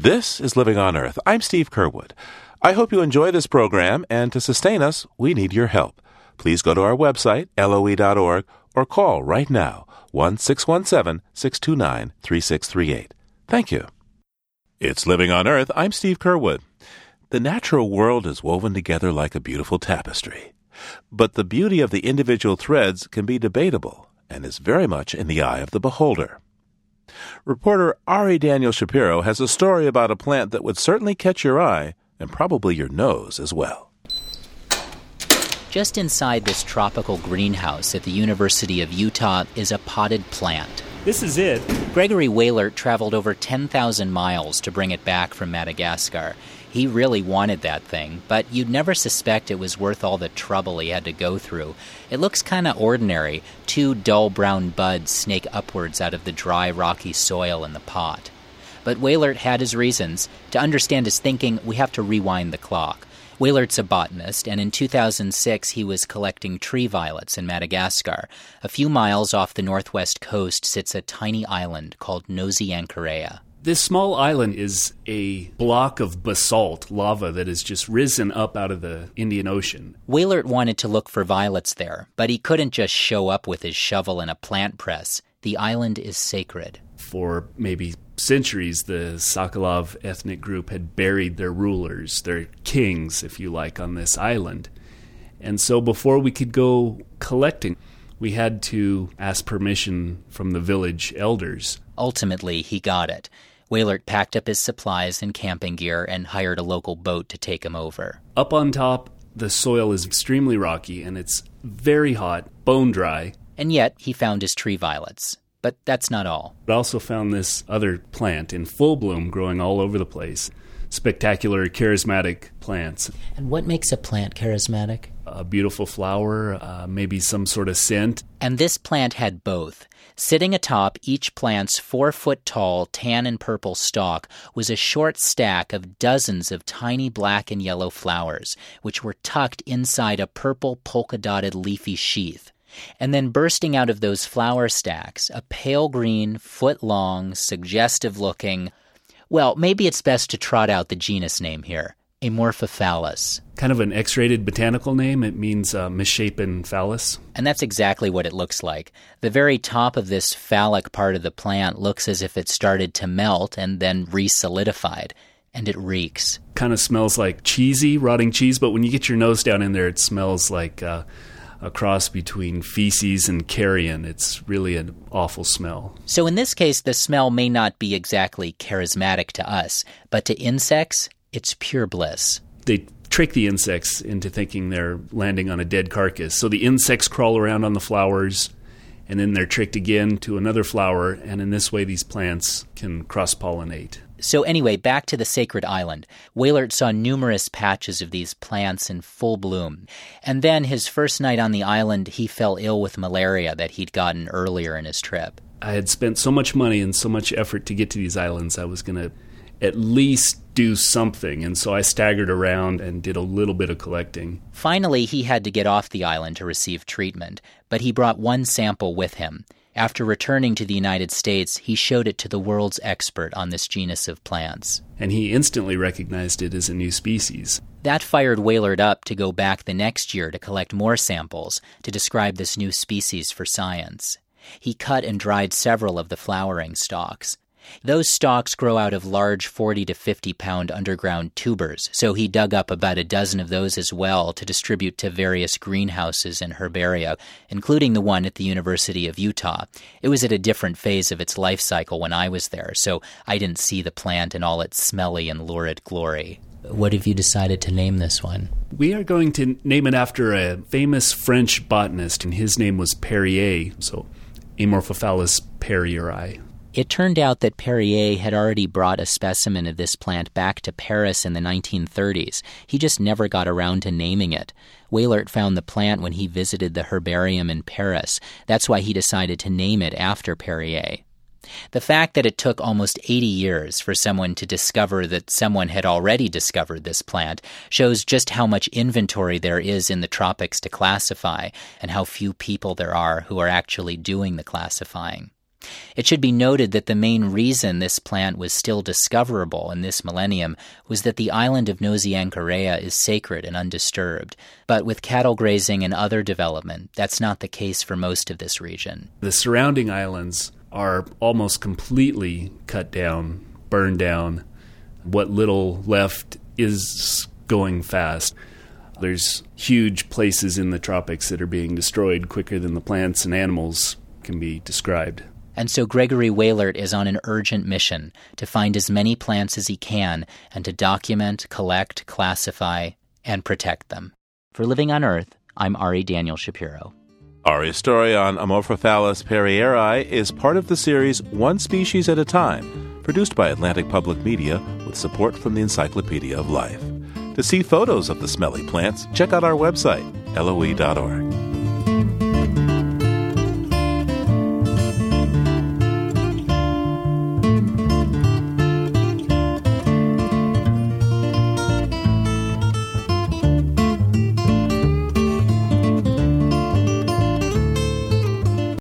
This is Living on Earth. I'm Steve Curwood. I hope you enjoy this program, and to sustain us, we need your help. Please go to our website, loe.org, or call right now, 1 617 629 3638. Thank you. It's Living on Earth. I'm Steve Curwood. The natural world is woven together like a beautiful tapestry. But the beauty of the individual threads can be debatable and is very much in the eye of the beholder. Reporter Ari Daniel Shapiro has a story about a plant that would certainly catch your eye and probably your nose as well. Just inside this tropical greenhouse at the University of Utah is a potted plant. This is it. Gregory Wahlert traveled over 10,000 miles to bring it back from Madagascar. He really wanted that thing, but you'd never suspect it was worth all the trouble he had to go through. It looks kind of ordinary. Two dull brown buds snake upwards out of the dry, rocky soil in the pot. But Wahlert had his reasons. To understand his thinking, we have to rewind the clock. Wahlert's a botanist, and in 2006 he was collecting tree violets in Madagascar. A few miles off the northwest coast sits a tiny island called Nosy Ankarea. This small island is a block of basalt lava that has just risen up out of the Indian Ocean. Wahlert wanted to look for violets there, but he couldn't just show up with his shovel and a plant press. The island is sacred. For maybe centuries, the Sakalava ethnic group had buried their rulers, their kings, if you like, on this island. And so before we could go collecting, we had to ask permission from the village elders. Ultimately, he got it. Wahlert packed up his supplies and camping gear and hired a local boat to take him over. Up on top, the soil is extremely rocky and it's very hot, bone dry. And yet, he found his tree violets. But that's not all. I also found this other plant in full bloom growing all over the place. Spectacular, charismatic plants. And what makes a plant charismatic? A beautiful flower, uh, maybe some sort of scent. And this plant had both. Sitting atop each plant's four foot tall tan and purple stalk was a short stack of dozens of tiny black and yellow flowers, which were tucked inside a purple polka dotted leafy sheath. And then bursting out of those flower stacks, a pale green, foot long, suggestive looking, well, maybe it's best to trot out the genus name here Amorphophallus. Kind of an X rated botanical name. It means uh, misshapen phallus. And that's exactly what it looks like. The very top of this phallic part of the plant looks as if it started to melt and then re solidified. And it reeks. Kind of smells like cheesy, rotting cheese, but when you get your nose down in there, it smells like. Uh, a cross between feces and carrion. It's really an awful smell. So, in this case, the smell may not be exactly charismatic to us, but to insects, it's pure bliss. They trick the insects into thinking they're landing on a dead carcass. So the insects crawl around on the flowers, and then they're tricked again to another flower, and in this way, these plants can cross pollinate. So, anyway, back to the sacred island. Wahlert saw numerous patches of these plants in full bloom. And then, his first night on the island, he fell ill with malaria that he'd gotten earlier in his trip. I had spent so much money and so much effort to get to these islands, I was going to at least do something. And so I staggered around and did a little bit of collecting. Finally, he had to get off the island to receive treatment, but he brought one sample with him. After returning to the United States, he showed it to the world's expert on this genus of plants. And he instantly recognized it as a new species. That fired Wahlert up to go back the next year to collect more samples to describe this new species for science. He cut and dried several of the flowering stalks. Those stalks grow out of large 40 to 50 pound underground tubers, so he dug up about a dozen of those as well to distribute to various greenhouses and herbaria, including the one at the University of Utah. It was at a different phase of its life cycle when I was there, so I didn't see the plant in all its smelly and lurid glory. What have you decided to name this one? We are going to name it after a famous French botanist, and his name was Perrier, so Amorphophallus perrieri. It turned out that Perrier had already brought a specimen of this plant back to Paris in the 1930s. He just never got around to naming it. Wahlert found the plant when he visited the herbarium in Paris. That's why he decided to name it after Perrier. The fact that it took almost 80 years for someone to discover that someone had already discovered this plant shows just how much inventory there is in the tropics to classify and how few people there are who are actually doing the classifying. It should be noted that the main reason this plant was still discoverable in this millennium was that the island of Nosy Nosiankarea is sacred and undisturbed. But with cattle grazing and other development, that's not the case for most of this region. The surrounding islands are almost completely cut down, burned down. What little left is going fast. There's huge places in the tropics that are being destroyed quicker than the plants and animals can be described. And so Gregory Wahlert is on an urgent mission to find as many plants as he can and to document, collect, classify, and protect them. For Living on Earth, I'm Ari Daniel Shapiro. Ari's story on Amorphophallus perrieri is part of the series One Species at a Time, produced by Atlantic Public Media with support from the Encyclopedia of Life. To see photos of the smelly plants, check out our website, loe.org.